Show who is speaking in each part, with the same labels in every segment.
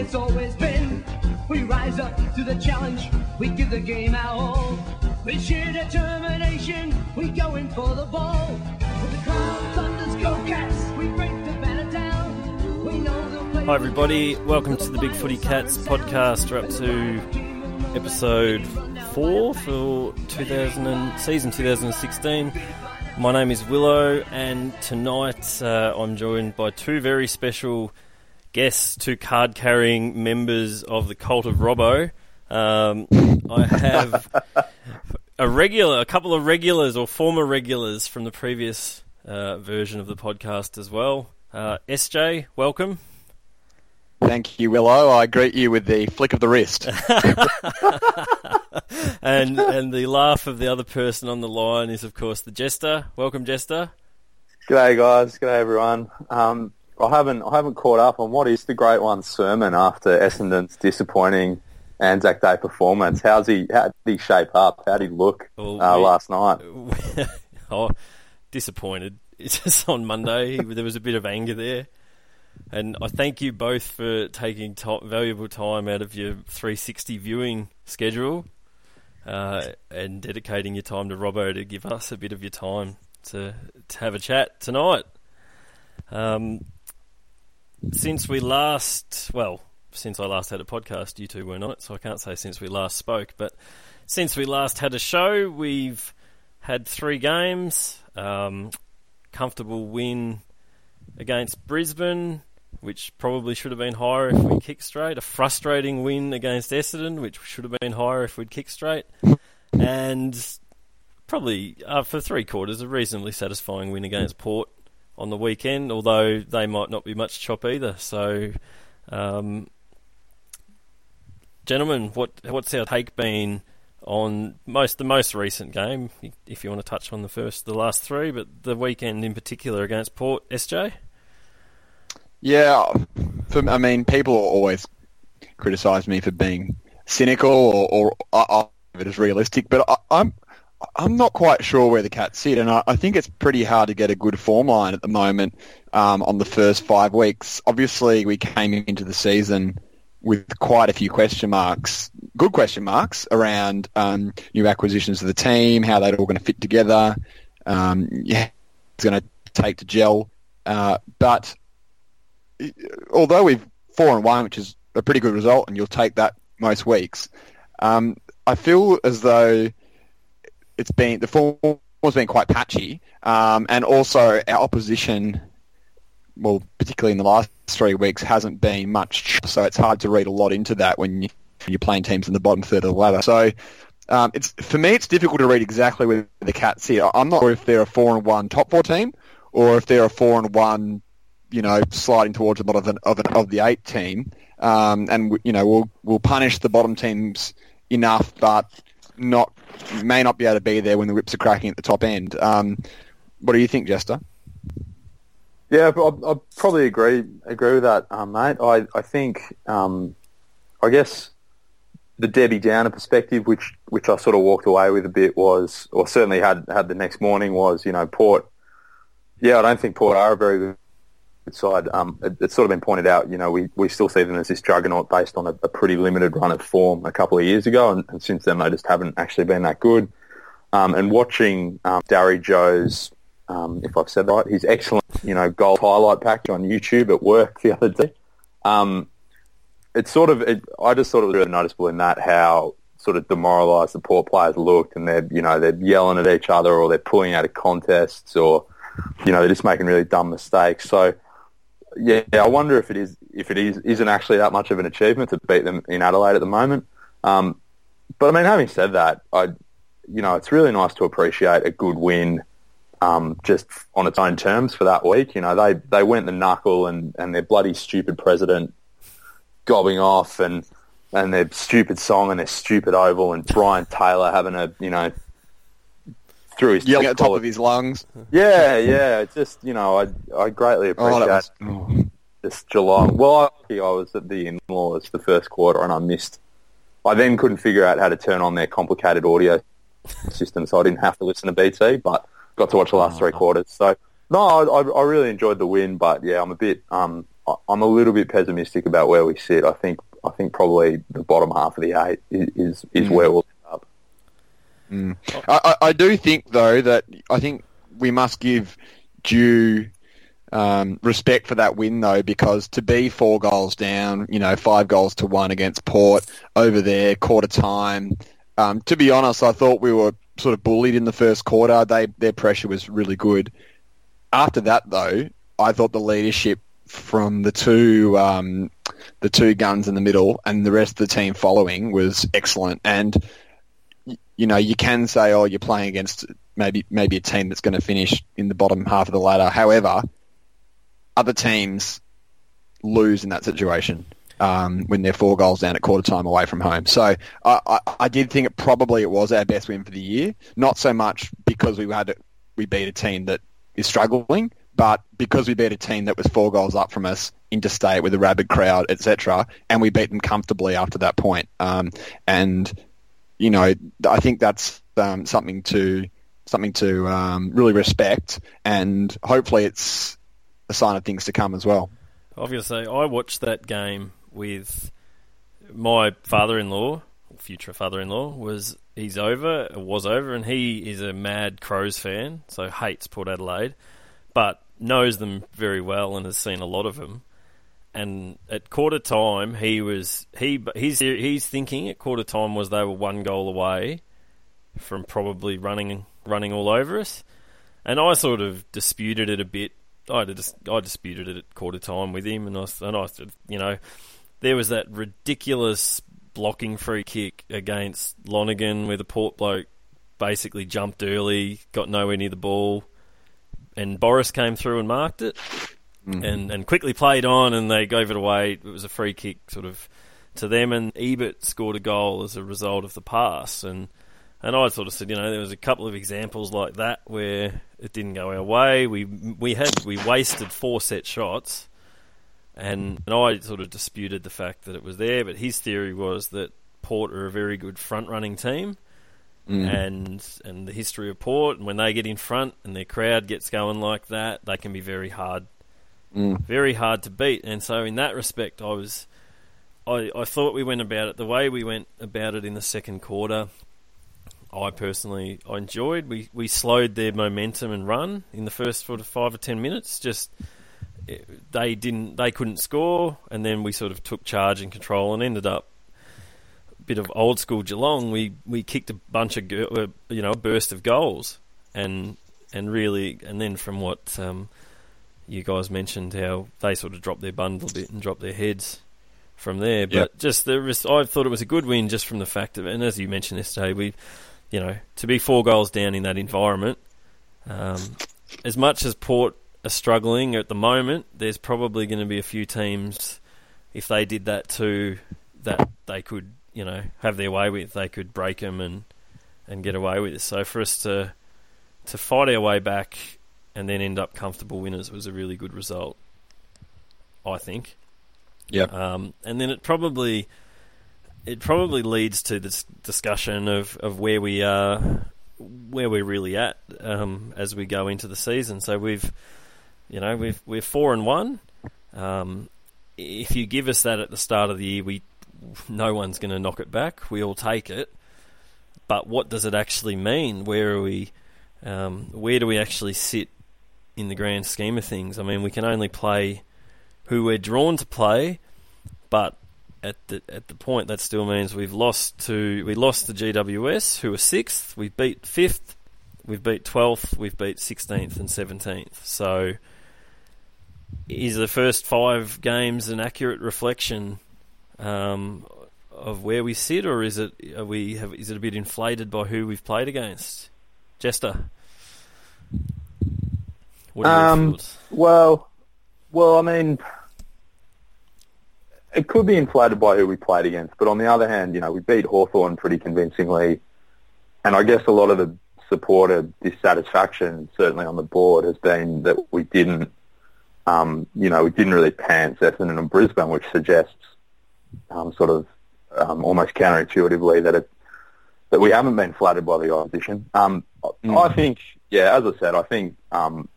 Speaker 1: it's always been. We rise up to the challenge, we give the game our all. With sheer determination, we go in for the ball. With the calm thunders go cats, we break the banner down. We know they'll
Speaker 2: Hi, everybody. Welcome to the Big Footy Cats podcast. We're up to episode four for 2000 and, season 2016. My name is Willow, and tonight uh, I'm joined by two very special guests, two card carrying members of the cult of Robbo. Um, I have a regular, a couple of regulars or former regulars from the previous uh, version of the podcast as well. Uh, SJ, welcome.
Speaker 3: Thank you, Willow. I greet you with the flick of the wrist.
Speaker 2: and and the laugh of the other person on the line is, of course, the jester. Welcome, jester.
Speaker 4: G'day guys, g'day everyone. Um, I haven't I haven't caught up on what is the Great One sermon after Essendon's disappointing Anzac Day performance. How's he? How did he shape up? How did he look
Speaker 2: Well,
Speaker 4: uh,
Speaker 2: we-
Speaker 4: last night?
Speaker 2: oh, disappointed. It's just on Monday. there was a bit of anger there. And I thank you both for taking to- valuable time out of your 360 viewing schedule uh, and dedicating your time to Robbo to give us a bit of your time to, to have a chat tonight. Um, since we last, well, since I last had a podcast, you two were not, so I can't say since we last spoke, but since we last had a show, we've had three games. Um, comfortable win against Brisbane, which probably should have been higher if we kicked straight. A frustrating win against Essendon, which should have been higher if we'd kicked straight. And probably, uh, for three quarters, a reasonably satisfying win against Port on the weekend, although they might not be much chop either. So, um, gentlemen, what what's our take been on most the most recent game? If you want to touch on the first, the last three, but the weekend in particular against Port, SJ.
Speaker 3: yeah, for, I mean, people always criticise me for being cynical or, or I it is realistic, but I, I'm I'm not quite sure where the Cats sit, and I, I think it's pretty hard to get a good form line at the moment um, on the first five weeks. Obviously, we came into the season with quite a few question marks, good question marks around um, new acquisitions of the team, how they're all going to fit together, um, yeah, it's going to take to gel. Uh, but although we've four and one, which is a pretty good result, and you'll take that most weeks, um, I feel as though it's been the form has been quite patchy, um, and also our opposition, well, particularly in the last three weeks, hasn't been much. So it's hard to read a lot into that when you when you're playing teams in the bottom third of the ladder. So. Um, it's for me. It's difficult to read exactly where the Cats sit. I'm not sure if they're a four and one top four team, or if they're a four and one you know, sliding towards the bottom of, an, of, an, of the eight team, um, and you know, we'll we'll punish the bottom teams enough, but not may not be able to be there when the whips are cracking at the top end. Um, what do you think, Jester?
Speaker 4: Yeah, I, probably agree agree with that, um, mate. I I think um, I guess the Debbie Downer perspective, which which I sort of walked away with a bit, was, or certainly had had the next morning, was you know Port. Yeah, I don't think Port are a very side. Um, it, it's sort of been pointed out, you know, we, we still see them as this juggernaut based on a, a pretty limited run of form a couple of years ago, and, and since then they just haven't actually been that good. Um, and watching um, Darry Joe's, um, if I've said that right, his excellent, you know, goal highlight package on YouTube at work the other day, um, it's sort of, it, I just thought it was really noticeable in that how sort of demoralised the poor players looked, and they're, you know, they're yelling at each other or they're pulling out of contests or, you know, they're just making really dumb mistakes. So, yeah, I wonder if it is if it is isn't actually that much of an achievement to beat them in Adelaide at the moment. Um, but I mean, having said that, I you know it's really nice to appreciate a good win um, just on its own terms for that week. You know, they they went the knuckle and and their bloody stupid president gobbing off and and their stupid song and their stupid oval and Brian Taylor having a you know through his
Speaker 3: Yelling at the top of his lungs.
Speaker 4: yeah, yeah. It's just you know, I I greatly
Speaker 3: Oh,
Speaker 4: appreciate
Speaker 3: was, oh.
Speaker 4: this Geelong. Well, I, I was at the in-laws the first quarter, and I missed. I then couldn't figure out how to turn on their complicated audio system, so I didn't have to listen to BT, but got to watch the last three quarters. So no, I, I really enjoyed the win, but yeah, I'm a bit um I'm a little bit pessimistic about where we sit. I think I think probably the bottom half of the eight is is, is
Speaker 3: Mm.
Speaker 4: where we'll
Speaker 3: I, I, I do think though that I think we must give due um, respect for that win though, because to be four goals down, you know, five goals to one against Port over there, quarter time. Um, to be honest, I thought we were sort of bullied in the first quarter. They their pressure was really good. After that though, I thought the leadership from the two um, the two guns in the middle and the rest of the team following was excellent and you know, you can say, oh, you're playing against maybe maybe a team that's going to finish in the bottom half of the ladder. However, other teams lose in that situation um, when they're four goals down at quarter time away from home. So I, I, I did think it probably it was our best win for the year. Not so much because we had we beat a team that is struggling, but because we beat a team that was four goals up from us interstate with a rabid crowd, etc., and we beat them comfortably after that point. Um, and you know, I think that's um, something to something to um, really respect, and hopefully it's a sign of things to come as well.
Speaker 2: Say, I watched that game with my father-in-law, future father-in-law, was he's over, was over, and he is a mad Crows fan, so hates Port Adelaide, but knows them very well and has seen a lot of them. And at quarter time, he was he he's thinking at quarter time was they were one goal away from probably running running all over us, and I sort of disputed it a bit. I I disputed it at quarter time with him, and I and I said, you know, there was that ridiculous blocking free kick against Lonergan where the Port bloke basically jumped early, got nowhere near the ball, and Boris came through and marked it, Mm-hmm. and and quickly played on, and they gave it away. It was a free kick, sort of to them, and Ebert scored a goal as a result of the pass, and. And I sort of said, you know, there was a couple of examples like that where it didn't go our way. We we had we wasted four set shots, and, and I sort of disputed the fact that it was there. But his theory was that Port are a very good front running team, mm-hmm. and and the history of Port, and when they get in front and their crowd gets going like that, they can be very hard, very hard to beat. And so in that respect, I was. I, I thought we went about it the way we went about it in the second quarter. I personally I enjoyed. We we slowed their momentum and run in the first sort of five or ten minutes. Just eh, they didn't they couldn't score, and then we sort of took charge and control and ended up a bit of old school Geelong. We we kicked a bunch of uh, you know a burst of goals, and and really and then from what um, you guys mentioned how they sort of dropped their bundle a bit and dropped their heads from there. But
Speaker 3: Yep.
Speaker 2: just the I thought it was a good win just from the fact of and as you mentioned yesterday we you know, to be four goals down in that environment, um, as much as Port are struggling at the moment, there's probably going to be a few teams, if they did that too, that they could, you know, have their way with. They could break them and and get away with it. So for us to to fight our way back and then end up comfortable winners was a really good result, I think.
Speaker 3: Yeah.
Speaker 2: Um, and then it probably it probably leads to this discussion of, of where we are, where we're really at um, as we go into the season. So we've, you know, we've we're four and one. Um, if you give us that at the start of the year, we no one's going to knock it back. We all take it. But what does it actually mean? Where are we? Um, where do we actually sit in the grand scheme of things? I mean, we can only play who we're drawn to play, but at the at the point that still means we've lost to we lost to GWS who were sixth, we beat fifth, we've beat twelfth, we've beat sixteenth and seventeenth. So is the first five games an accurate reflection um, of where we sit, or is it are we have is it a bit inflated by who we've played against? Jester,
Speaker 4: Um? Well, well, I mean, it could be inflated by who we played against, but on the other hand, you know, we beat Hawthorn pretty convincingly, and I guess a lot of the supporter dissatisfaction, certainly on the board, has been that we didn't, um, you know, we didn't really pants Essendon and Brisbane, which suggests um, sort of um, almost counterintuitively that it that we haven't been flattered by the opposition. Um, I think, yeah, as I said, I think um,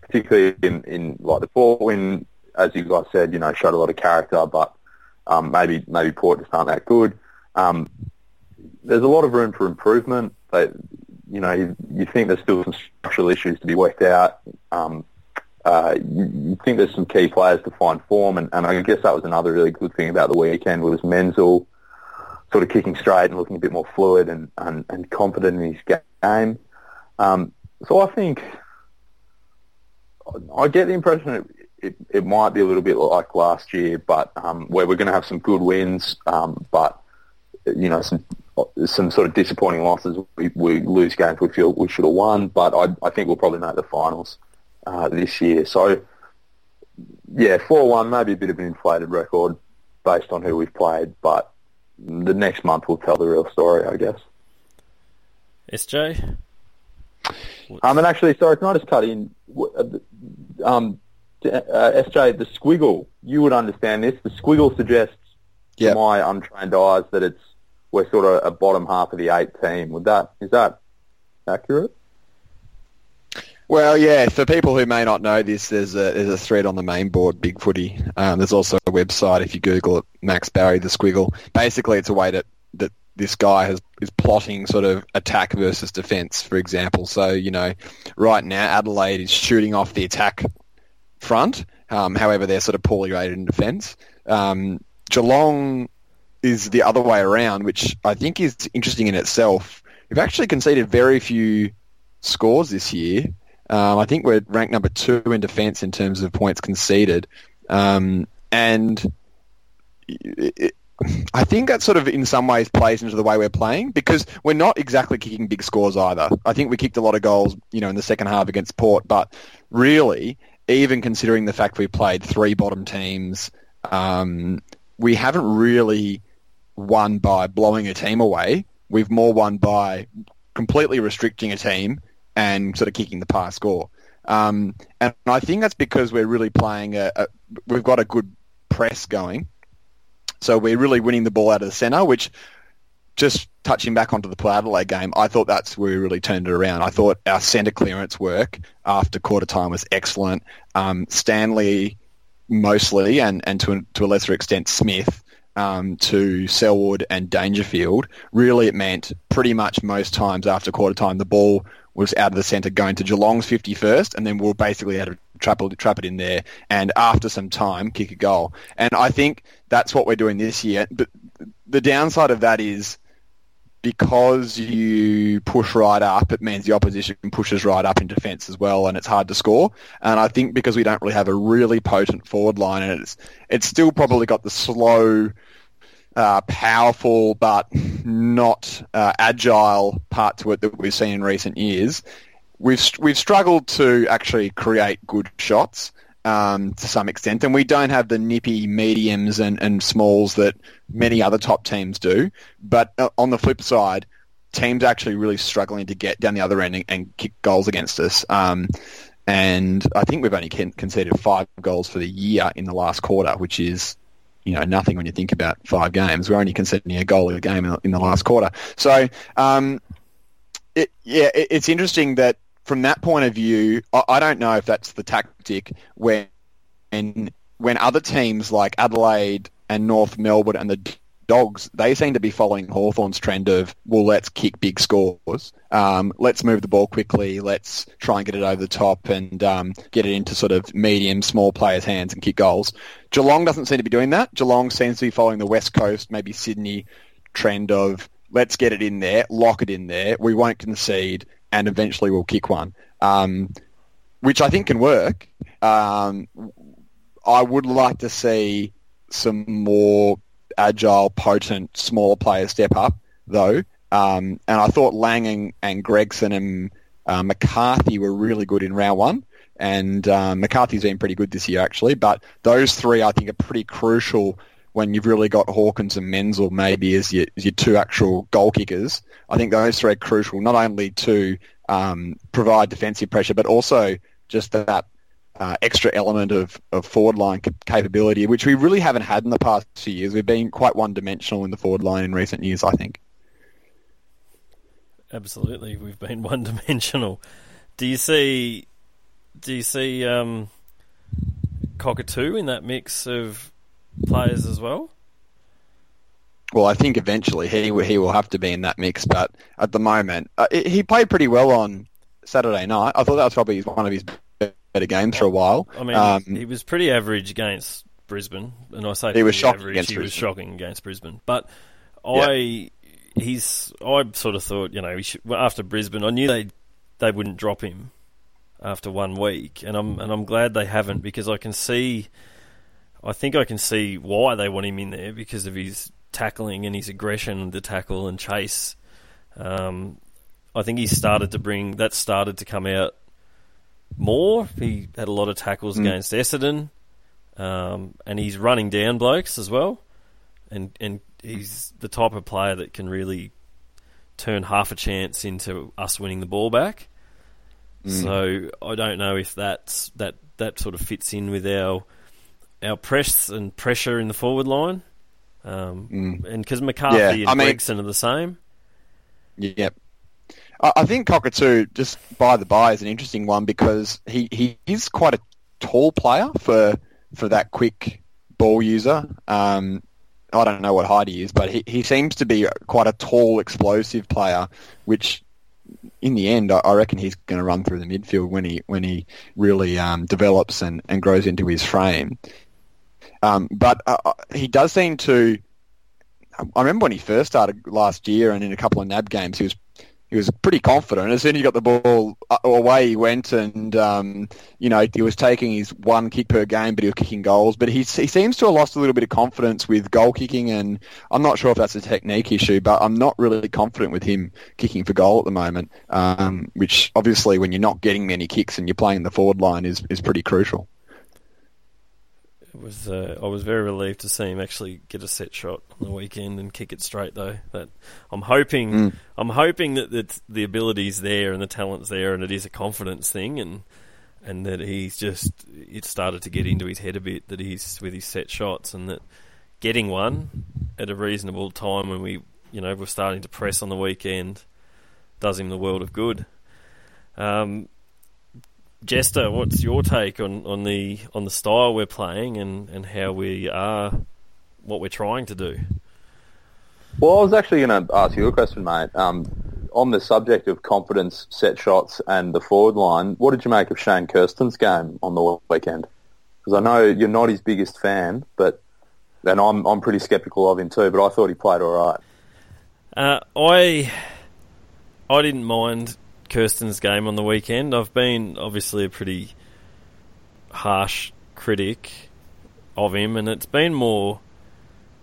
Speaker 4: particularly in, in like the Port win, as you guys said, you know, showed a lot of character, but um, maybe maybe Port just aren't that good. Um, there's a lot of room for improvement. They, you know, you, you think there's still some structural issues to be worked out. Um, uh, you, you think there's some key players to find form, and, and I guess that was another really good thing about the weekend was Menzel sort of kicking straight and looking a bit more fluid and, and, and confident in his game. Um, so I think I get the impression it, it, it, might be a little bit like last year, but um, where we're going to have some good wins, um, but you know some some sort of disappointing losses. We, we lose games we feel we should have won, but I, I think we'll probably make the finals uh, this year. So yeah, four one, maybe a bit of an inflated record based on who we've played, but the next month will tell the real story, I guess.
Speaker 2: SJ.
Speaker 4: Um, and actually, sorry, can I just cut in? Um, uh, SJ, the squiggle, you would understand this. The squiggle suggests yep. to my untrained eyes that it's we're sort of a bottom half of the eight team. Would that is that accurate?
Speaker 3: Well, yeah. For people who may not know this, there's a there's a thread on the main board, Big Footy. Um, there's also a website if you Google it, Max Barry the Squiggle. Basically, it's a way that that this guy has is plotting sort of attack versus defence, for example. So you know, right now Adelaide is shooting off the attack front. Um, however, they're sort of poorly rated in defence. Um, Geelong is the other way around, which I think is interesting in itself. We've actually conceded very few scores this year. Um, I think we're ranked number two in defence in terms of points conceded, um, and it, I think that sort of in some ways plays into the way we're playing because we're not exactly kicking big scores either. I think we kicked a lot of goals, you know, in the second half against Port, but really, even considering the fact we played three bottom teams, um, we haven't really won by blowing a team away. We've more won by completely restricting a team and sort of kicking the pass score. Um, and I think that's because we're really playing a, a we've got a good press going so we're really winning the ball out of the centre, which just touching back onto the Port Adelaide game, I thought that's where we really turned it around. I thought our centre clearance work after quarter time was excellent. Um, Stanley mostly, and, and to, to a lesser extent Smith, um, to Selwood and Dangerfield, really it meant pretty much most times after quarter time the ball was out of the centre going to Geelong's 51st, and then we'll basically had to trap it, trap it in there, and after some time, kick a goal. And I think that's what we're doing this year. But the downside of that is because you push right up, it means the opposition pushes right up in defence as well, and it's hard to score. And I think because we don't really have a really potent forward line, and it's it's still probably got the slow uh, powerful but not uh, agile part to it that we've seen in recent years. We've we've struggled to actually create good shots um, to some extent, and we don't have the nippy mediums and, and smalls that many other top teams do. But uh, on the flip side, teams are actually really struggling to get down the other end and, and kick goals against us. Um, and I think we've only conceded five goals for the year in the last quarter, which is you know nothing when you think about five games. We're only conceding a goal a game in the, in the last quarter. So um, it, yeah, it, it's interesting that from that point of view, I, I don't know if that's the tactic when when other teams like Adelaide and North Melbourne and the Dogs, they seem to be following Hawthorn's trend of, well, let's kick big scores. Um, let's move the ball quickly. Let's try and get it over the top and um, get it into sort of medium, small players' hands and kick goals. Geelong doesn't seem to be doing that. Geelong seems to be following the West Coast, maybe Sydney trend of, let's get it in there, lock it in there. We won't concede, and eventually we'll kick one, um, which I think can work. Um, I would like to see some more agile, potent, smaller players step up, though. Um, and I thought Lang and, and Gregson and uh, McCarthy were really good in round one. And uh, McCarthy's been pretty good this year, actually. But those three, I think, are pretty crucial when you've really got Hawkins and Menzel maybe as your, as your two actual goal kickers. I think those three are crucial, not only to um, provide defensive pressure, but also just that uh, extra element of, of forward line capability, which we really haven't had in the past few years. We've been quite one dimensional in the forward line in recent years, I think.
Speaker 2: Absolutely, we've been one dimensional. Do you see? Do you see um, Cockatoo in that mix of players as well?
Speaker 3: Well, I think eventually he will- he will have to be in that mix, but at the moment uh, he played pretty well on Saturday night. I thought that was probably one of his better games for a while.
Speaker 2: I mean,
Speaker 3: Um,
Speaker 2: he was pretty average against Brisbane, and I say
Speaker 3: He was shocking
Speaker 2: average,
Speaker 3: against
Speaker 2: he was
Speaker 3: Brisbane.
Speaker 2: shocking against Brisbane. But I, he's, I sort of thought, you know, he should, after Brisbane, I knew they they wouldn't drop him after one week, and I'm and I'm glad they haven't because I can see, I think I can see why they want him in there because of his tackling and his aggression to tackle and chase. Um, I think he started to bring that started to come out more. He had a lot of tackles
Speaker 3: Mm.
Speaker 2: against Essendon, um, and he's running down blokes as well. And and he's the type of player that can really turn half a chance into us winning the ball back. So I don't know if that's that that sort of fits in with our our press and pressure in the forward line. Um,
Speaker 3: Mm.
Speaker 2: And because McCarthy
Speaker 3: Yeah,
Speaker 2: and
Speaker 3: I mean-
Speaker 2: Gregson are the same.
Speaker 3: Yep. I I think Cockatoo, just by the by, is an interesting one because he, he is quite a tall player for for that quick ball user. Um, I don't know what height he is, but he, he seems to be quite a tall, explosive player, which in the end, I I reckon he's going to run through the midfield when he when he really um, develops and, and grows into his frame. Um, but uh, uh, he does seem to. I remember when he first started last year, and in a couple of NAB games, he was he was pretty confident. As soon as he got the ball uh, away, he went and um, you know he was taking his one kick per game, but he was kicking goals. But he he seems to have lost a little bit of confidence with goal kicking, and I'm not sure if that's a technique issue, but I'm not really confident with him kicking for goal at the moment. Um, which obviously, when you're not getting many kicks and you're playing the forward line, is is pretty crucial.
Speaker 2: It was uh, I was very relieved to see him actually get a set shot on the weekend and kick it straight though. That I'm hoping
Speaker 3: Mm.
Speaker 2: I'm hoping that that the ability's there and the talent's there and it is a confidence thing and and that he's just it started to get into his head a bit that he's with his set shots and that getting one at a reasonable time when we you know we're starting to press on the weekend does him the world of good. Um, Jester, what's your take on, on the on the style we're playing and, and how we are, what we're trying to do?
Speaker 4: Well, I was actually going to ask you a question, mate. Um, on the subject of confidence, set shots, and the forward line, what did you make of Shane Kersten's game on the weekend? Because I know you're not his biggest fan, but and I'm I'm pretty sceptical of him too. But I thought he played all right.
Speaker 2: Uh, I I didn't mind Kersten's game on the weekend. I've been obviously a pretty harsh critic of him, and it's been more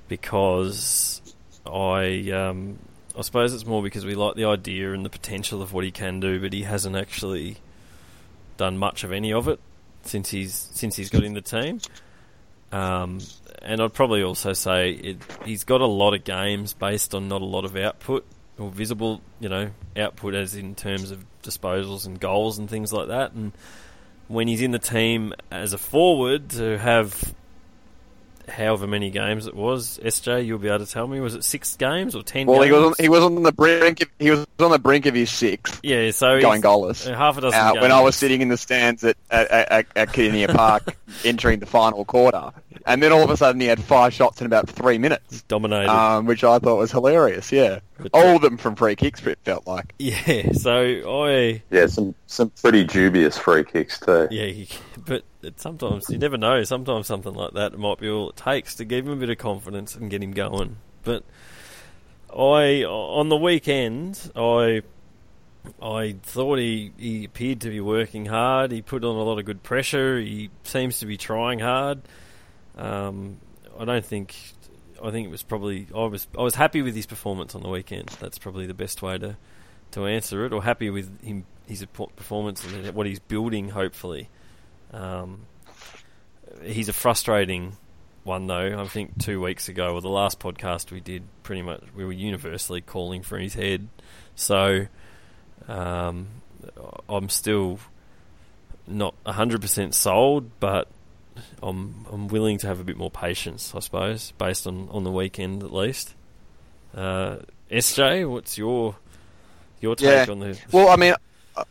Speaker 2: because I um, I suppose it's more because we like the idea and the potential of what he can do, but he hasn't actually done much of any of it since he's since he's got in the team. Um, and I'd probably also say it, he's got a lot of games based on not a lot of output or visible, you know, output as in terms of disposals and goals and things like that. And when he's in the team as a forward to have however many games it was, SJ, you'll be able to tell me, was it six games or ten?
Speaker 3: Well, he
Speaker 2: games?
Speaker 3: was on, he was on the brink. Of, he was on the brink of his sixth,
Speaker 2: yeah, so
Speaker 3: going
Speaker 2: he's-
Speaker 3: goalless.
Speaker 2: half a dozen.
Speaker 3: Uh,
Speaker 2: games.
Speaker 3: when I was sitting in the stands at at, at, at Park, entering the final quarter, and then all of a sudden he had five shots in about three minutes,
Speaker 2: dominated.
Speaker 3: um, which I thought was hilarious. Yeah, all of them from free kicks. It felt like.
Speaker 2: yeah, so I
Speaker 4: Yeah, some some pretty dubious free kicks too.
Speaker 2: Yeah, you, but it, sometimes you never know. Sometimes something like that might be all it takes to give him a bit of confidence and get him going. But I, on the weekend, I, I thought he, he appeared to be working hard. He put on a lot of good pressure. He seems to be trying hard. Um, I don't think. I think it was probably. I was. I was happy with his performance on the weekend. That's probably the best way to, to answer it. Or happy with him, his performance and what he's building. Hopefully, um, he's a frustrating one though. I think two weeks ago or the last podcast we did, pretty much we were universally calling for his head. So um, I'm still not hundred percent sold, but I'm I'm willing to have a bit more patience, I suppose, based on, on the weekend at least. Uh, SJ, what's your your take
Speaker 3: Yeah.
Speaker 2: on the?
Speaker 3: Well, I mean, I-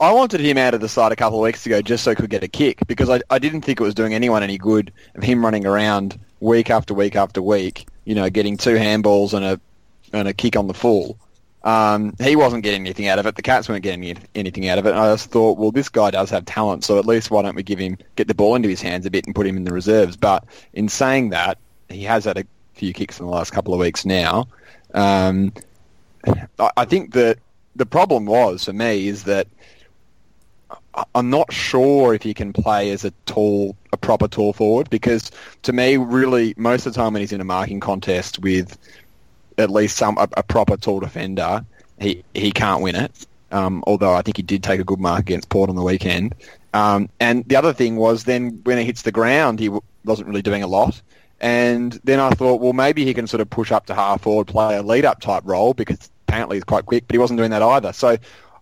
Speaker 3: I wanted him out of the side a couple of weeks ago just so he could get a kick because I, I didn't think it was doing anyone any good of him running around week after week after week, you know, getting two handballs and a and a kick on the full. Um, he wasn't getting anything out of it. The Cats weren't getting anything out of it. And I just thought, well, this guy does have talent, so at least why don't we give him get the ball into his hands a bit and put him in the reserves? But in saying that, he has had a few kicks in the last couple of weeks now. Um, I, I think that the problem was for me is that I'm not sure if he can play as a tall, a proper tall forward because to me, really, most of the time when he's in a marking contest with at least some a, a proper tall defender, he he can't win it. Um, although I think he did take a good mark against Port on the weekend. Um, and the other thing was then when he hits the ground, he w- wasn't really doing a lot. And then I thought, well, maybe he can sort of push up to half forward, play a lead up type role because apparently he's quite quick, but he wasn't doing that either. So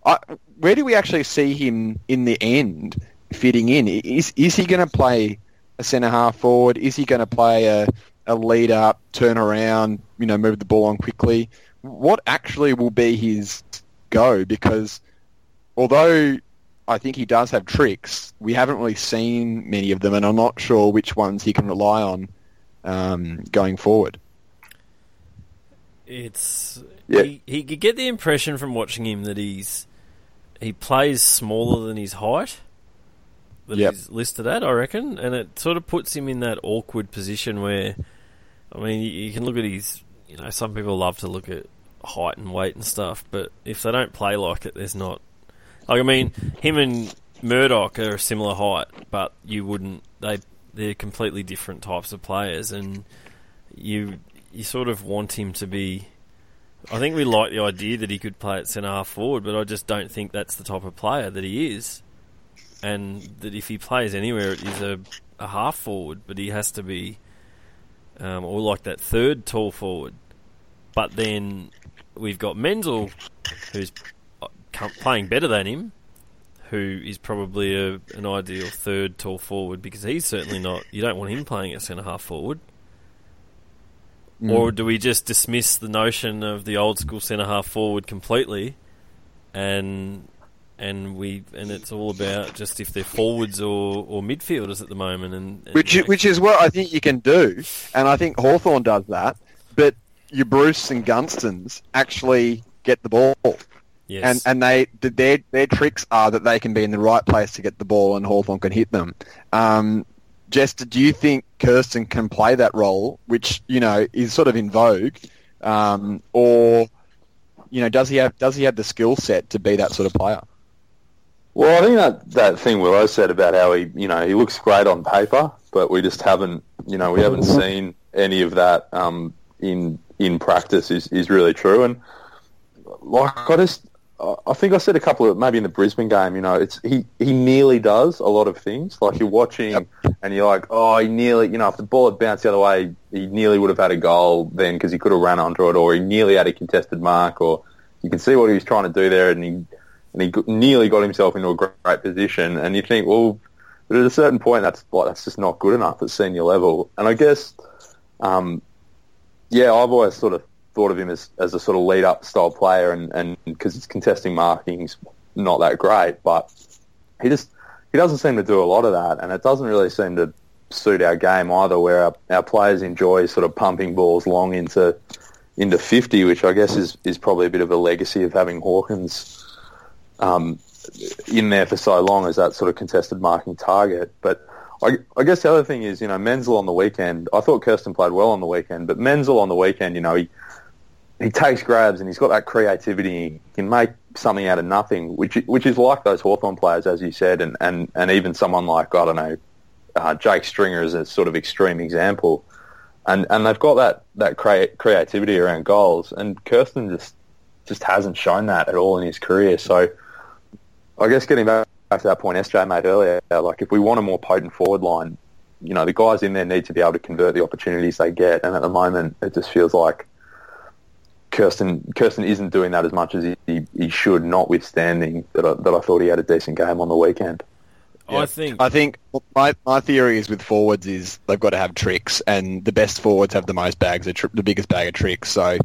Speaker 3: I, where do we actually see him in the end fitting in? Is is he going to play a centre half forward? Is he going to play a, a lead up, turn around, you know, move the ball on quickly? What actually will be his go? Because although I think he does have tricks, we haven't really seen many of them, and I'm not sure which ones he can rely on um, going forward.
Speaker 2: It's
Speaker 4: Yeah.
Speaker 2: he, he could get the impression from watching him that he's he plays smaller than his height that
Speaker 3: Yep.
Speaker 2: he's listed at, I reckon, and it sort of puts him in that awkward position where, I mean, you, can look at his, you know, some people love to look at height and weight and stuff, but if they don't play like it, there's not. Like I mean, him and Murdoch are a similar height, but you wouldn't. They they're completely different types of players, and you you sort of want him to be. I think we like the idea that he could play at centre half forward, but I just don't think that's the type of player that he is. And that if he plays anywhere, is a, a half forward, but he has to be, um, or like that third tall forward. But then we've got Menzel, who's uh, playing better than him, who is probably a, an ideal third tall forward because he's certainly not. You don't want him playing at centre half forward. Or do we just dismiss the notion of the old school centre half forward completely, and and we and it's all about just if they're forwards or, or midfielders at the moment, and, and
Speaker 3: Which, which is what I think you can do, and I think Hawthorn does that, but your Breust and Gunstons actually get the ball.
Speaker 2: yes,
Speaker 3: And and they their their tricks are that they can be in the right place to get the ball, and Hawthorn can hit them. Um, Jester, do you think Kersten can play that role, which you know is sort of in vogue, um, or you know does he have does he have the skill set to be that sort of player?
Speaker 4: Well, I think that that thing Willow said about how he, you know, he looks great on paper, but we just haven't, you know, we haven't seen any of that um, in in practice is, is really true. And like I just, I- think I said a couple of maybe in the Brisbane game, you know, it's he he nearly does a lot of things. Like you're watching and you're like, oh, he nearly, you know, if the ball had bounced the other way, he nearly would have had a goal then because he could have ran onto it, or he nearly had a contested mark, or you can see what he was trying to do there, and he and he nearly got himself into a great, position. And you think, well, but at a certain point, that's like that's just not good enough at senior level. And I guess, um, yeah, I've always sort of thought of him as, as a sort of lead up style player, and and because his contesting marking's not that great, but he just he doesn't seem to do a lot of that, and it doesn't really seem to suit our game either, where our, our players enjoy sort of pumping balls long into into 50, which I guess is, is probably a bit of a legacy of having Hawkins um, in there for so long as that sort of contested marking target. But I, I guess the other thing is, you know, Menzel on the weekend, I thought Kersten played well on the weekend, but Menzel on the weekend, you know, he, he takes grabs and he's got that creativity. He can make something out of nothing, which which is like those Hawthorn players, as you said, and, and, and even someone like, I don't know, uh, Jake Stringer is a sort of extreme example. And and they've got that, that crea- creativity around goals, and Kersten just just hasn't shown that at all in his career. So I guess getting back to that point SJ made earlier, like if we want a more potent forward line, you know, the guys in there need to be able to convert the opportunities they get, and at the moment it just feels like Kersten Kersten isn't doing that as much as he, he, he should, notwithstanding that I, that I thought he had a decent game on the weekend.
Speaker 2: I think
Speaker 3: I think my my theory is with forwards is they've got to have tricks, and the best forwards have the most bags of tri- the biggest bag of tricks. So,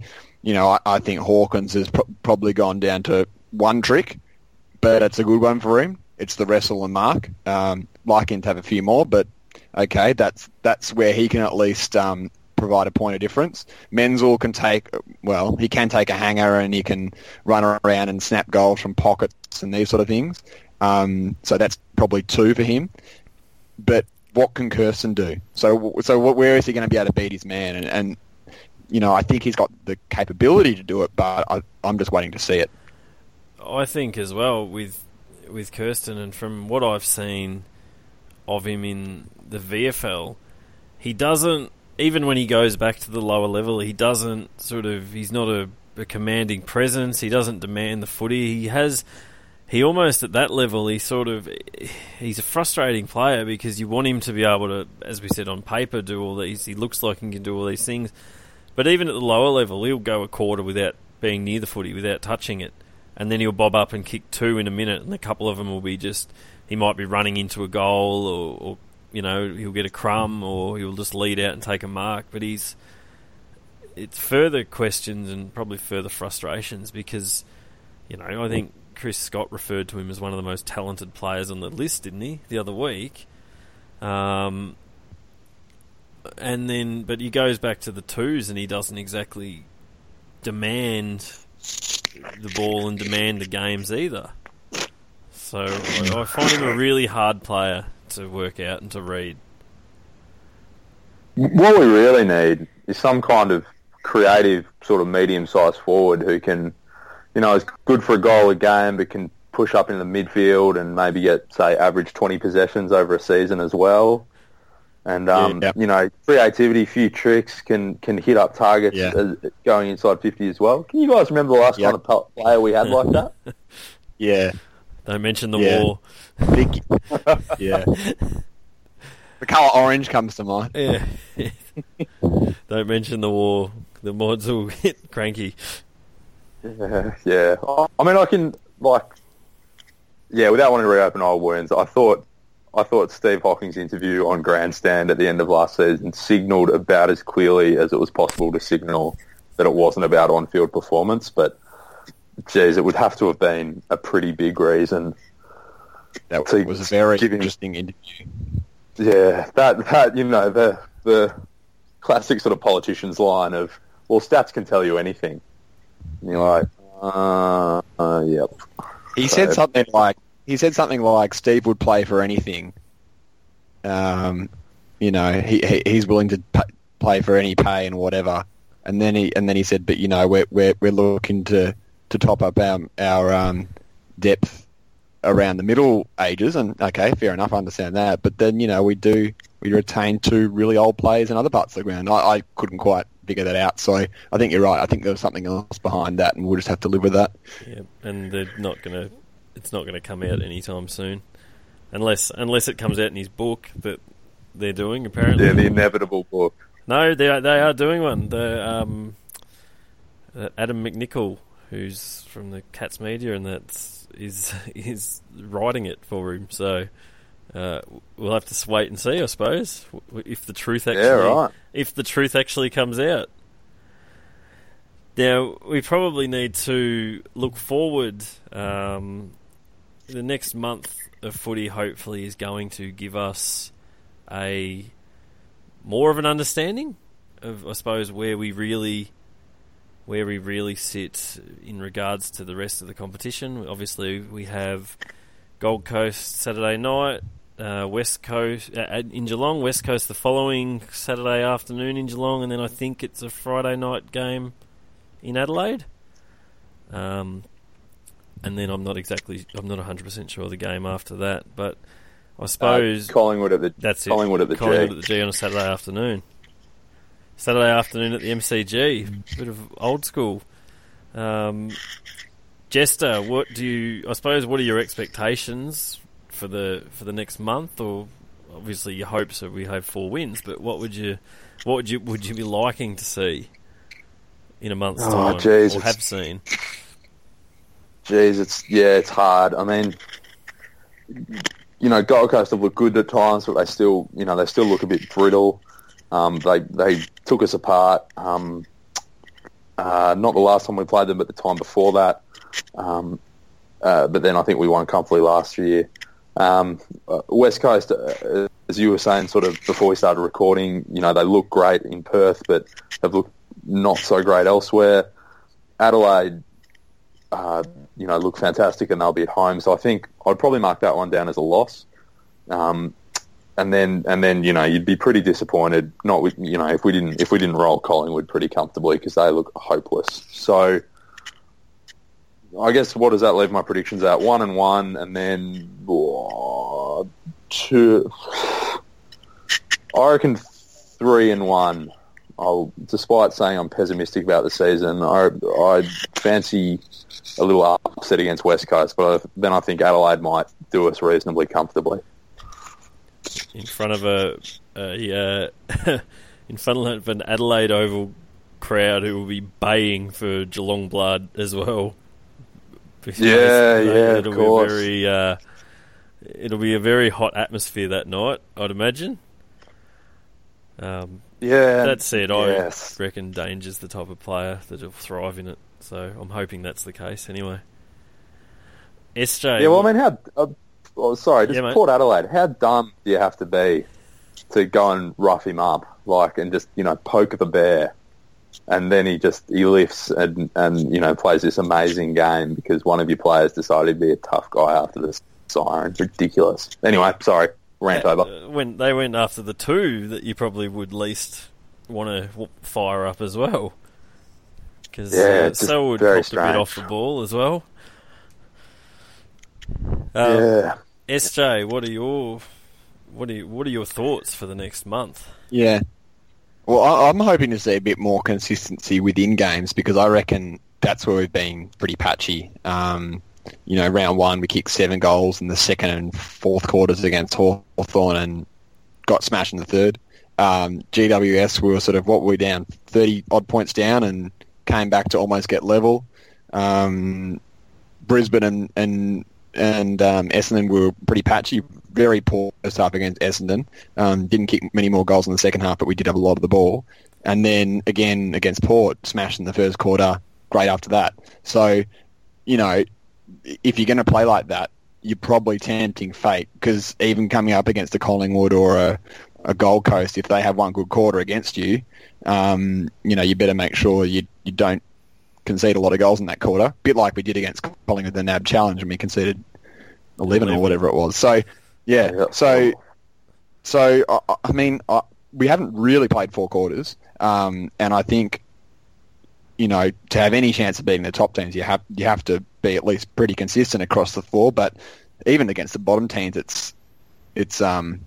Speaker 3: you know, I, I think Hawkins has pro- probably gone down to one trick, but it's a good one for him. It's the wrestle and mark. Um, like him to have a few more, but okay, that's that's where he can at least um, provide a point of difference. Menzel can take, well, he can take a hanger and he can run around and snap goals from pockets and these sort of things. Um, so that's probably two for him. But what can Kersten do? So, so where is he going to be able to beat his man? And, and you know, I think he's got the capability to do it, but I, I'm just waiting to see it.
Speaker 2: I think as well with with Kersten, and from what I've seen of him in the VFL, he doesn't even when he goes back to the lower level, he doesn't sort of he's not a, a commanding presence. He doesn't demand the footy. He has he almost at that level he sort of he's a frustrating player because you want him to be able to as we said on paper do all these he looks like he can do all these things but even at the lower level he'll go a quarter without being near the footy without touching it and then he'll bob up and kick two in a minute and a couple of them will be just he might be running into a goal or, or you know, he'll get a crumb or he'll just lead out and take a mark. But he's it's further questions and probably further frustrations because you know I think Chris Scott referred to him as one of the most talented players on the list, didn't he, the other week? Um, and then, but he goes back to the twos and he doesn't exactly demand the ball and demand the games either. So I find him a really hard player to work out and to read.
Speaker 4: What we really need is some kind of creative sort of medium-sized forward who can, you know, is good for a goal a game, but can push up in the midfield and maybe get, say, average 20 possessions over a season as well. And, um, yeah, yeah. you know, creativity, few tricks, can, can hit up targets yeah. as, going inside 50 as well. Can you guys remember the last kind of player we had like that?
Speaker 3: yeah.
Speaker 2: Don't mention the war.
Speaker 3: Big, yeah. The colour orange comes to mind.
Speaker 2: Yeah. Don't mention the war. The mods will get cranky.
Speaker 4: Yeah, yeah. I mean, I can like, yeah. Without wanting to reopen old wounds, I thought, I thought Steve Hocking's interview on Grandstand at the end of last season signalled about as clearly as it was possible to signal that it wasn't about on-field performance. But, geez, it would have to have been a pretty big reason
Speaker 3: that was a very giving, interesting interview.
Speaker 4: Yeah, that that you know the the classic sort of politician's line of well, stats can tell you anything. And you're like, uh, uh, yep.
Speaker 3: He so, said something like he said something like Steve would play for anything. Um, you know, he, he he's willing to pay, play for any pay and whatever. And then he and then he said, but you know, we're we're we're looking to to top up our our um, depth around the middle ages, and okay, fair enough, I understand that. But then you know we do we retain two really old players in other parts of the ground. I, I couldn't quite figure that out, so I think you're right. I think there was something else behind that, and we'll just have to live with that.
Speaker 2: Yeah, and they're not gonna. It's not going to come out anytime soon, unless unless it comes out in his book that they're doing. Apparently,
Speaker 4: yeah, the inevitable book.
Speaker 2: No, they are, they are doing one. The um, uh, Adam McNicol, who's from the Cats Media, and that's is is writing it for him. So uh, we'll have to wait and see, I suppose, if the truth actually
Speaker 4: yeah, right.
Speaker 2: if the truth actually comes out. Now we probably need to look forward. Um, the next month of footy, hopefully, is going to give us a more of an understanding of, I suppose, where we really where we really sit in regards to the rest of the competition. Obviously, we have Gold Coast Saturday night, uh, West Coast uh, in Geelong, West Coast the following Saturday afternoon in Geelong, and then I think it's a Friday night game in Adelaide. Um, and then I'm not exactly, I'm not 100% sure of the game after that, but I suppose
Speaker 4: uh, Collingwood at the
Speaker 2: that's
Speaker 4: Collingwood at the
Speaker 2: Collingwood
Speaker 4: G.
Speaker 2: at the G on a Saturday afternoon. Saturday afternoon at the MCG. Bit of old school. Um, Jester, what do you? I suppose what are your expectations for the for the next month? Or obviously your hopes are we have four wins, but what would you what would you would you be liking to see in a month's
Speaker 4: oh,
Speaker 2: time
Speaker 4: geez,
Speaker 2: or have seen?
Speaker 4: Jeez, it's yeah, it's hard. I mean, you know, Gold Coast have looked good at times, but they still, you know, they still look a bit brittle. Um, they they took us apart. Um, uh, not the last time we played them, but the time before that. Um, uh, but then I think we won comfortably last year. Um, uh, West Coast, uh, as you were saying, sort of before we started recording, you know, they look great in Perth, but have looked not so great elsewhere. Adelaide, uh, you know, look fantastic, and they'll be at home. So I think I'd probably mark that one down as a loss. Um, and then, and then, you know, you'd be pretty disappointed. Not with, you know, if we didn't, if we didn't roll Collingwood pretty comfortably because they look hopeless. So, I guess what does that leave my predictions at? One and one, and then oh, two. I reckon three and one. I'll, despite saying I'm pessimistic about the season, I I fancy a little upset against West Coast, but I, then I think Adelaide might do us reasonably comfortably.
Speaker 2: In front of a, a uh, in front of an Adelaide Oval crowd who will be baying for Geelong blood as well.
Speaker 4: Because yeah, yeah,
Speaker 2: it'll
Speaker 4: of course.
Speaker 2: Be very, uh, it'll be a very hot atmosphere that night, I'd imagine. Um,
Speaker 4: yeah.
Speaker 2: That said,
Speaker 4: yes.
Speaker 2: I reckon Danger's the type of player that'll thrive in it. So I'm hoping that's the case anyway. SJ.
Speaker 4: Yeah, well, I mean, how? Uh, oh, sorry, just
Speaker 2: Yeah.
Speaker 4: Port Adelaide. How dumb do you have to be to go and rough him up, like, and just you know poke the bear, and then he just he lifts and and you know plays this amazing game because one of your players decided to be a tough guy after the siren. Ridiculous. Anyway, sorry, rant over.
Speaker 2: Uh, when they went after the two that you probably would least want to fire up as well. Because
Speaker 4: Yeah,
Speaker 2: uh,
Speaker 4: it's just
Speaker 2: Selwood
Speaker 4: very
Speaker 2: dropped a bit off the ball as well. Um,
Speaker 4: yeah.
Speaker 2: SJ, what are your what are you, what are your thoughts for the next month?
Speaker 3: Yeah. Well, I, I'm hoping to see a bit more consistency within games because I reckon that's where we've been pretty patchy. Um, you know, round one we kicked seven goals in the second and fourth quarters against Hawthorn and got smashed in the third. Um, GWS we were sort of what were we down thirty odd points down and came back to almost get level. Um, Brisbane and and and um, Essendon were pretty patchy, very poor first half against Essendon. Um, didn't kick many more goals in the second half, but we did have a lot of the ball. And then again against Port, smashed in the first quarter. Great after that. So, you know, if you're going to play like that, you're probably tempting fate because even coming up against a Collingwood or a, a Gold Coast, if they have one good quarter against you, um, you know, you better make sure you you don't concede a lot of goals in that quarter. bit like we did against Collingwood the NAB Challenge, and we conceded 11,
Speaker 2: 11.
Speaker 3: or whatever it was. So, yeah, so so I, I- I mean, I, we haven't really played four quarters, um, and I think you know to have any chance of beating the top teams, you have you have to be at least pretty consistent across the four. But even against the bottom teams, it's it's um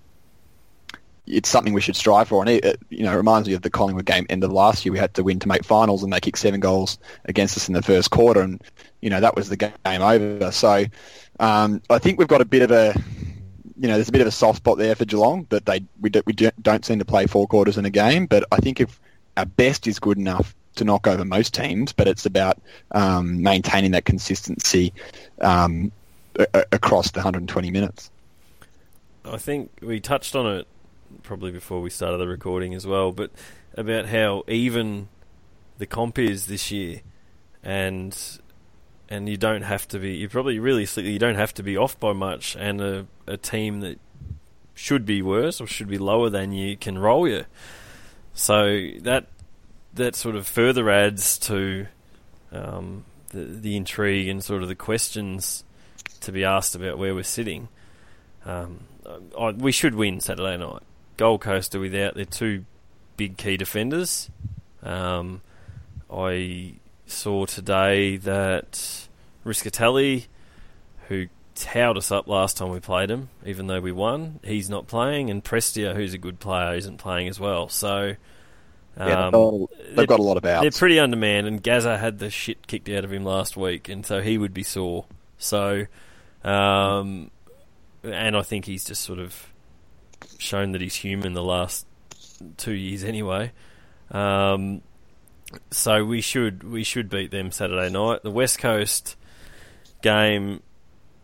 Speaker 3: it's something we should strive for. And it, it, you know, reminds me of the Collingwood game end of last year. We had to win to make finals, and they kicked seven goals against us in the first quarter, and you know that was the game over. So um, I think we've got a bit of a you know, there's a bit of a soft spot there for Geelong that they we, do, we do, don't seem to play four quarters in a game. But I think if our best is good enough to knock over most teams, but it's about um, maintaining that consistency um, a- across the 120 minutes.
Speaker 2: I think we touched on it probably before we started the recording as well, but about how even the comp is this year, and and you don't have to be. You probably realistically you don't have to be off by much, and a, a team that should be worse or should be lower than you can roll you. So that that sort of further adds to um, the the intrigue and sort of the questions to be asked about where we're sitting. Um, I, we should win Saturday night. Gold Coast are without their two big key defenders. Um, I saw today that Rischitelli, who towed us up last time we played him, even though we won, he's not playing, and Prestia, who's a good player, isn't playing as well. So
Speaker 3: Yeah,
Speaker 2: um,
Speaker 3: they've, got, they've got a lot of out.
Speaker 2: they're
Speaker 3: outs.
Speaker 2: pretty undermanned, and Gaza had the shit kicked out of him last week, and so he would be sore. So, um, and I think he's just sort of shown that he's human the last two years anyway. Um, so we should we should beat them Saturday night. The West Coast game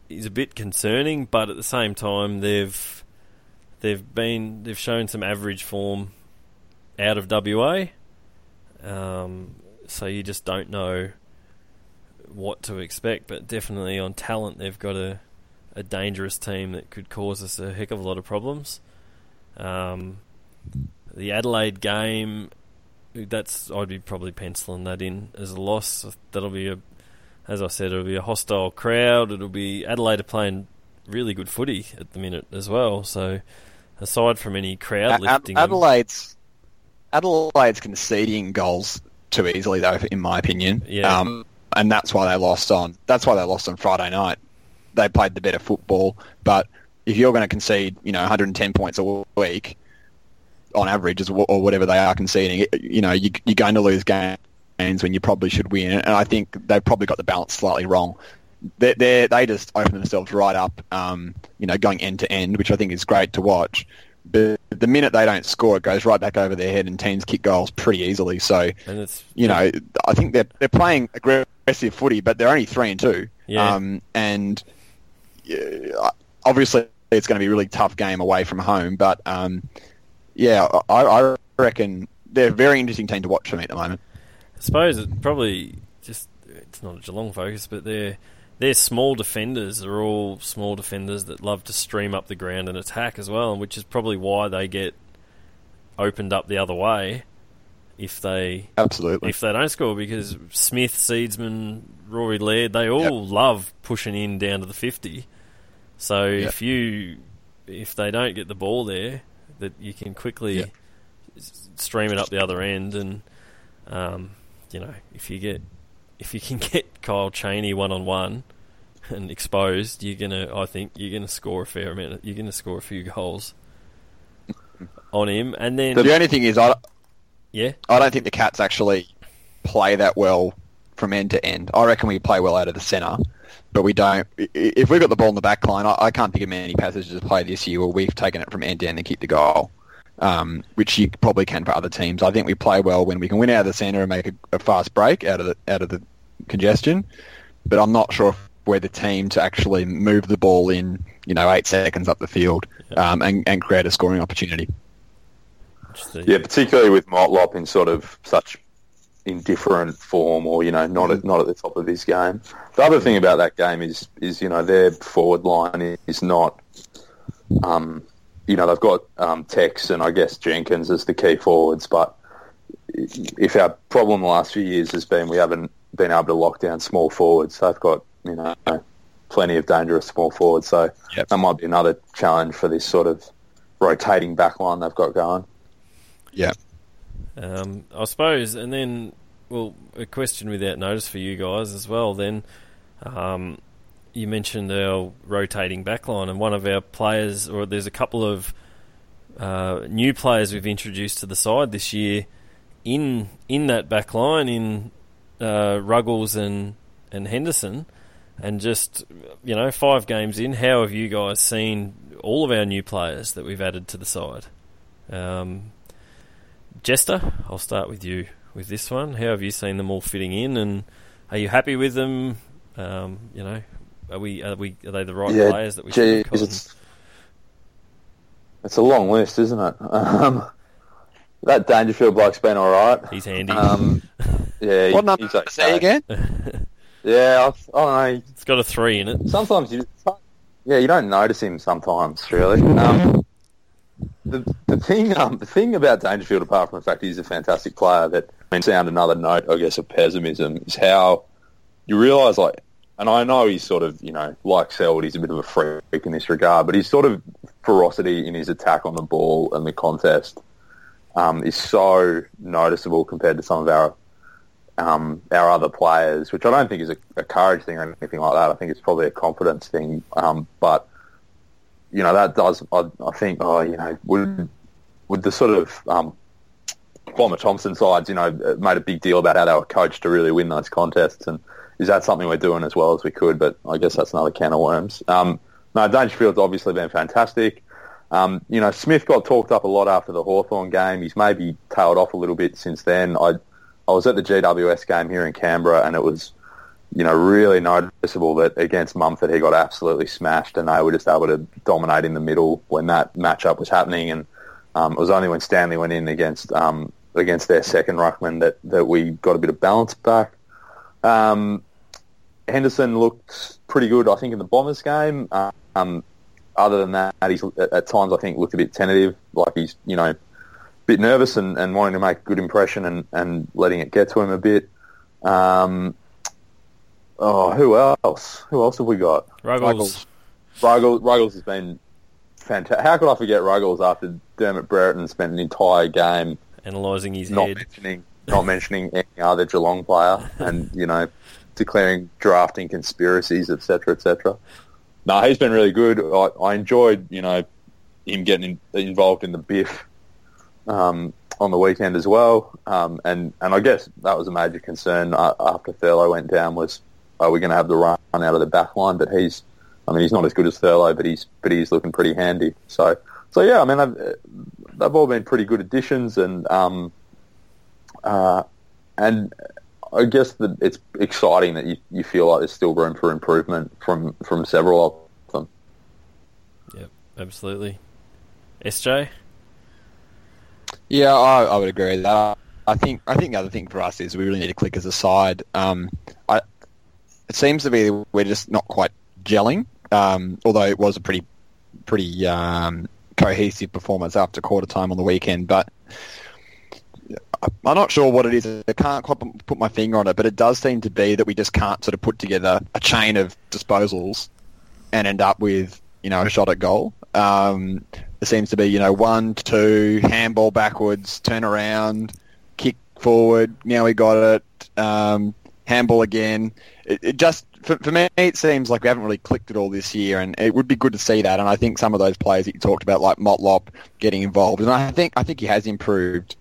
Speaker 2: is a bit concerning, but at the same time they've they've been they've shown some average form out of WA. Um, so you just don't know what to expect, but definitely on talent, they've got a a dangerous team that could cause us a heck of a lot of problems. Um, the Adelaide game, that's I'd be probably penciling that in as a loss. That'll be a, as I said, it'll be a hostile crowd. It'll be Adelaide are playing really good footy at the minute as well. So aside from any crowd lifting,
Speaker 3: Adelaide's Adelaide's conceding goals too easily, though, in my opinion.
Speaker 2: Yeah.
Speaker 3: Um, and that's why they lost on. That's why they lost on Friday night. They played the better football, but if you're going to concede, you know, 110 points a week on average, or whatever they are conceding, you know, you, you're going to lose games when you probably should win. And I think they've probably got the balance slightly wrong. They they they just open themselves right up, um, you know, going end to end, which I think is great to watch. But the minute they don't score, it goes right back over their head, and teams kick goals pretty easily. So,
Speaker 2: and it's
Speaker 3: you know, I think they're they're playing aggressive footy, but they're only three and two.
Speaker 2: Yeah.
Speaker 3: Um, and obviously, it's going to be a really tough game away from home. But um, yeah, I, I reckon they're a very interesting team to watch for me at the moment.
Speaker 2: I suppose it probably just it's not a Geelong focus, but they're their small defenders They're all small defenders that love to stream up the ground and attack as well, which is probably why they get opened up the other way if they
Speaker 3: absolutely
Speaker 2: if they don't score because Smith, Seedsman, Rory Laird, they all yep. love pushing in down to the fifty. So yep. if you if they don't get the ball there, that you can quickly yep. stream it up the other end, and um, you know if you get if you can get Kyle Cheney one on one and exposed, you're gonna. I think you're gonna score a fair amount. You're gonna score a few goals on him, and then
Speaker 3: the only thing is, I
Speaker 2: yeah,
Speaker 3: I don't think the Cats actually play that well from end to end. I reckon we play well out of the centre, but we don't. If we've got the ball in the back line, I, I can't think of many passages of play this year where we've taken it from end to end and kicked the goal um, which you probably can for other teams. I think we play well when we can win out of the centre and make a, a, fast break out of the out of the congestion. But I'm not sure if we're the team to actually move the ball in, you know, eight seconds up the field um, and, and create a scoring opportunity.
Speaker 4: Yeah, particularly with Motlop in sort of such indifferent form, or you know, not at, not at the top of his game. The other thing about that game is is you know their forward line is not. Um, you know, they've got um, Tex and I guess Jenkins as the key forwards, but if our problem the last few years has been we haven't been able to lock down small forwards, they've got, you know, plenty of dangerous small forwards. So yep. that might be another challenge for this sort of rotating back line they've got going.
Speaker 3: Yeah.
Speaker 2: Um, I suppose, and then, well, a question without notice for you guys as well. Then, um, you mentioned our rotating backline, and one of our players, or there's a couple of uh, new players we've introduced to the side this year in in that backline in uh, Ruggles and and Henderson, and just you know five games in, how have you guys seen all of our new players that we've added to the side? Um, Jester, I'll start with you with this one. How have you seen them all fitting in, and are you happy with them? Um, you know, are we? Are we? Are they the right yeah, players that we geez, should
Speaker 4: it's, it's a long list, isn't it? Um, that Dangerfield bloke's been all right.
Speaker 2: He's handy.
Speaker 4: Um, yeah.
Speaker 3: what number okay. say again?
Speaker 4: yeah, I, I don't know.
Speaker 2: It's got a three in it.
Speaker 4: Sometimes you, yeah, you don't notice him. Sometimes, really. Um, the the thing um, the thing about Dangerfield, apart from the fact he's a fantastic player, that I mean, sound another note, I guess, of pessimism is how you realise like and I know he's sort of, you know, like Selwood, he's a bit of a freak in this regard, but his sort of ferocity in his attack on the ball and the contest um, is so noticeable compared to some of our um, our other players, which I don't think is a, a, courage thing or anything like that. I think it's probably a confidence thing. Um, but you know, that does. I, I, think. Oh, you know, would would the sort of um, Thompson sides, you know, made a big deal about how they were coached to really win those contests and is that something we're doing as well as we could? But I guess that's another can of worms. Um, no, Dangerfield's obviously been fantastic. Um, you know, Smith got talked up a lot after the Hawthorn game. He's maybe tailed off a little bit since then. I I was at the GWS game here in Canberra, and it was, you know, really noticeable that against Mumford he got absolutely smashed, and they were just able to dominate in the middle when that matchup was happening. And um, it was only when Stanley went in against um, against their second ruckman that, that we got a bit of balance back. Um, Henderson looked pretty good, I think, in the Bombers game. Um, other than that, he's at times I think looked a bit tentative, like he's you know a bit nervous and, and wanting to make a good impression and, and letting it get to him a bit. Um, oh, who else? Who else have we got?
Speaker 2: Ruggles.
Speaker 4: Ruggles, Ruggles has been fantastic. How could I forget Ruggles after Dermott Brereton spent an entire game
Speaker 2: Analysing his
Speaker 4: not
Speaker 2: head.
Speaker 4: mentioning not mentioning any other Geelong player, and you know, declaring drafting conspiracies, etc., etc. No, he's been really good. I, I enjoyed, you know, him getting in, involved in the biff um, on the weekend as well. Um, and and I guess that was a major concern uh, after Thurlow went down was are we going to have the run out of the back line? But he's, I mean, he's not as good as Thurlow, but he's but he's looking pretty handy. So so yeah, I mean, they've, they've all been pretty good additions, and um, uh, and I guess that it's exciting that you, you feel like there's still room for improvement from, from several of them.
Speaker 2: Yep, absolutely. SJ?
Speaker 3: Yeah, I, I would agree with that. I think I think the other thing for us is we really need to click as a side. Um, I, it seems to be we're just not quite gelling. Um, although it was a pretty pretty um, cohesive performance after quarter time on the weekend, but I'm not sure what it is. I can't quite put my finger on it, but it does seem to be that we just can't sort of put together a chain of disposals and end up with you know a shot at goal. Um, there seems to be you know one, two, handball backwards, turn around, kick forward. Now we got it. Um, handball again. It, it just for, for, me, it seems like we haven't really clicked it all this year, and it would be good to see that. And I think some of those players that you talked about, like Motlop, getting involved, and I think I think he has improved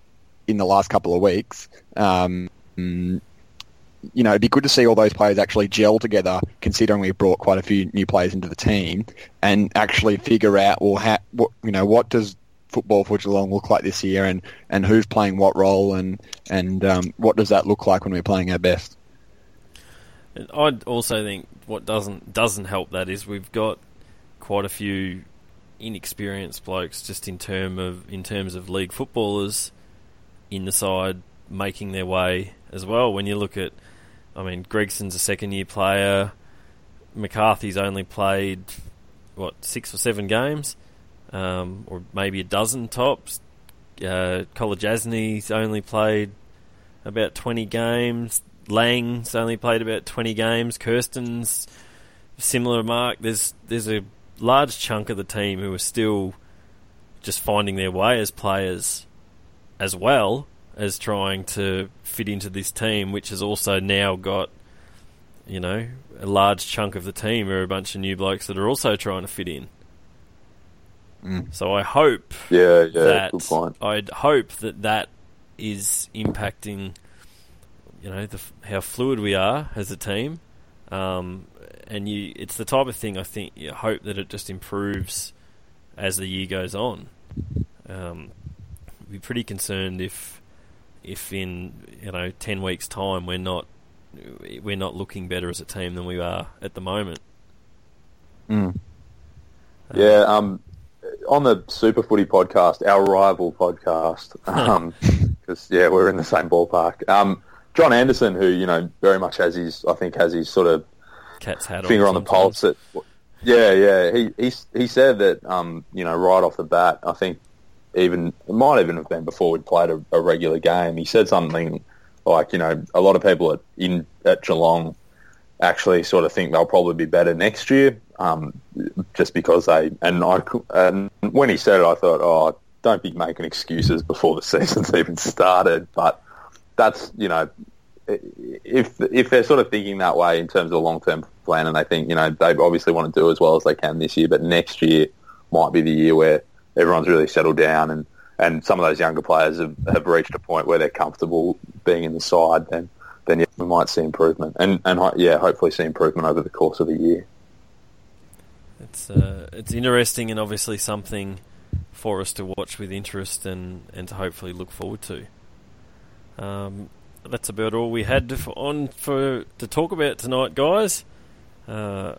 Speaker 3: in the last couple of weeks. Um, you know, it'd be good to see all those players actually gel together, considering we've brought quite a few new players into the team, and actually figure out, well, how, what, you know, what does football for Geelong look like this year, and, and who's playing what role, and and um, what does that look like when we're playing our best.
Speaker 2: I'd also think what doesn't doesn't help that is we've got quite a few inexperienced blokes just in term of in terms of league footballers in the side making their way as well. When you look at, I mean, Gregson's a second year player. McCarthy's only played what six or seven games, um, or maybe a dozen tops. Uh, Kolodjashnij's only played about twenty games. Lang's only played about twenty games. Kersten's similar mark. There's there's a large chunk of the team who are still just finding their way as players as well as trying to fit into this team, which has also now got, you know, a large chunk of the team are a bunch of new blokes that are also trying to fit in.
Speaker 3: Mm.
Speaker 2: So I hope
Speaker 4: yeah, yeah,
Speaker 2: that
Speaker 4: good point.
Speaker 2: I'd hope that that is impacting, you know, the, how fluid we are as a team. Um, and you, it's the type of thing I think you hope that it just improves as the year goes on. Um, be pretty concerned if if in you know ten weeks' time we're not we're not looking better as a team than we are at the moment.
Speaker 3: Mm.
Speaker 4: Yeah, um, on the Super Footy podcast, our rival podcast, because um, yeah, we're in the same ballpark. Um, John Anderson, who you know very much has his, I think, has his sort of
Speaker 2: cat's hat
Speaker 4: finger on, the pulse. At, yeah, yeah, he he he said that um, you know right off the bat, I think even it might even have been before we'd played a, a, regular game. He said something like, you know, a lot of people at in at Geelong actually sort of think they'll probably be better next year, um, just because they and I and when he said it, I thought, oh, don't be making excuses before the season's even started. But that's you know, if if they're sort of thinking that way in terms of a long term plan, and they think you know they obviously want to do as well as they can this year, but next year might be the year where everyone's really settled down and, and some of those younger players have, have reached a point where they're comfortable being in the side, then then yeah, we might see improvement. And and yeah, hopefully see improvement over the course of the year.
Speaker 2: It's uh, it's interesting and obviously something for us to watch with interest and, and to hopefully look forward to. Um, that's about all we had to, on for to talk about tonight, guys. Uh,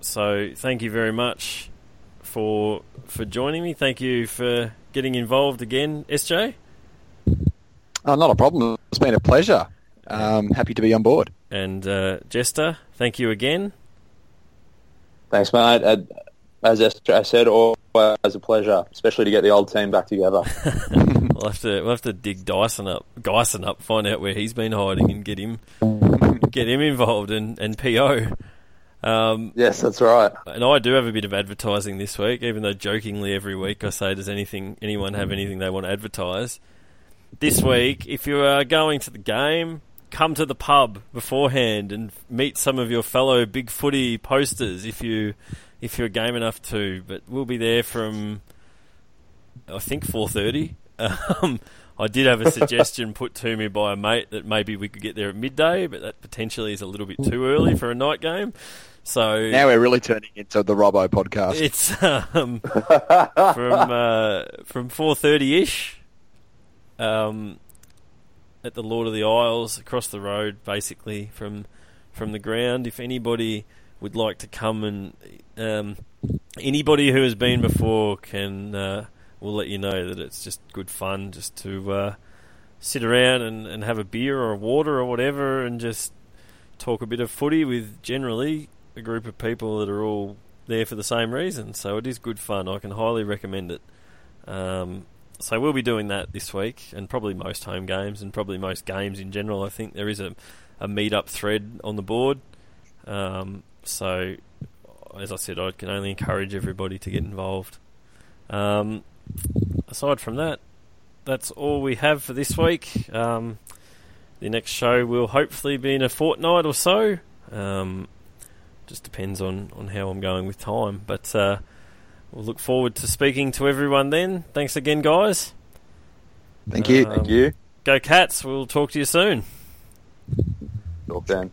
Speaker 2: so thank you very much for for joining me. Thank you for getting involved again, SJ.
Speaker 3: Oh, not a problem. It's been a pleasure. Um, happy to be on board.
Speaker 2: And uh, Jester, thank you again.
Speaker 4: Thanks, mate. Uh, As I said, always a pleasure, especially to get the old team back together.
Speaker 2: We'll have to we'll have to dig Dyson up, Dyson up, find out where he's been hiding, and get him get him involved and and PO. Um,
Speaker 4: yes, that's right.
Speaker 2: and I do have a bit of advertising this week, even though jokingly every week I say, "Does anything anyone have anything they want to advertise?" This week, if you are going to the game, come to the pub beforehand and meet some of your fellow big footy posters if you if you're game enough to. But we'll be there from I think four thirty. Um, I did have a suggestion put to me by a mate that maybe we could get there at midday, but that potentially is a little bit too early for a night game. So
Speaker 3: Now we're really turning into the Robbo podcast.
Speaker 2: it's um, from uh, from four thirty ish. Um, at the Lord of the Isles, across the road, basically from from the ground. If anybody would like to come and um, anybody who has been before can, uh, will let you know that it's just good fun just to uh, sit around and, and have a beer or a water or whatever, and just talk a bit of footy with generally a group of people that are all there for the same reason. So it is good fun. I can highly recommend it. Um, so we'll be doing that this week, and probably most home games, and probably most games in general. I think there is a, a meet-up thread on the board. Um, so, as I said, I can only encourage everybody to get involved. Um, aside from that, that's all we have for this week. Um, the next show will hopefully be in a fortnight or so. Um, just depends on, on how I'm going with time. But uh, we'll look forward to speaking to everyone then. Thanks again, guys.
Speaker 3: Thank you.
Speaker 2: Um,
Speaker 4: Thank you.
Speaker 2: Go Cats. We'll talk to you soon.
Speaker 4: Talk then.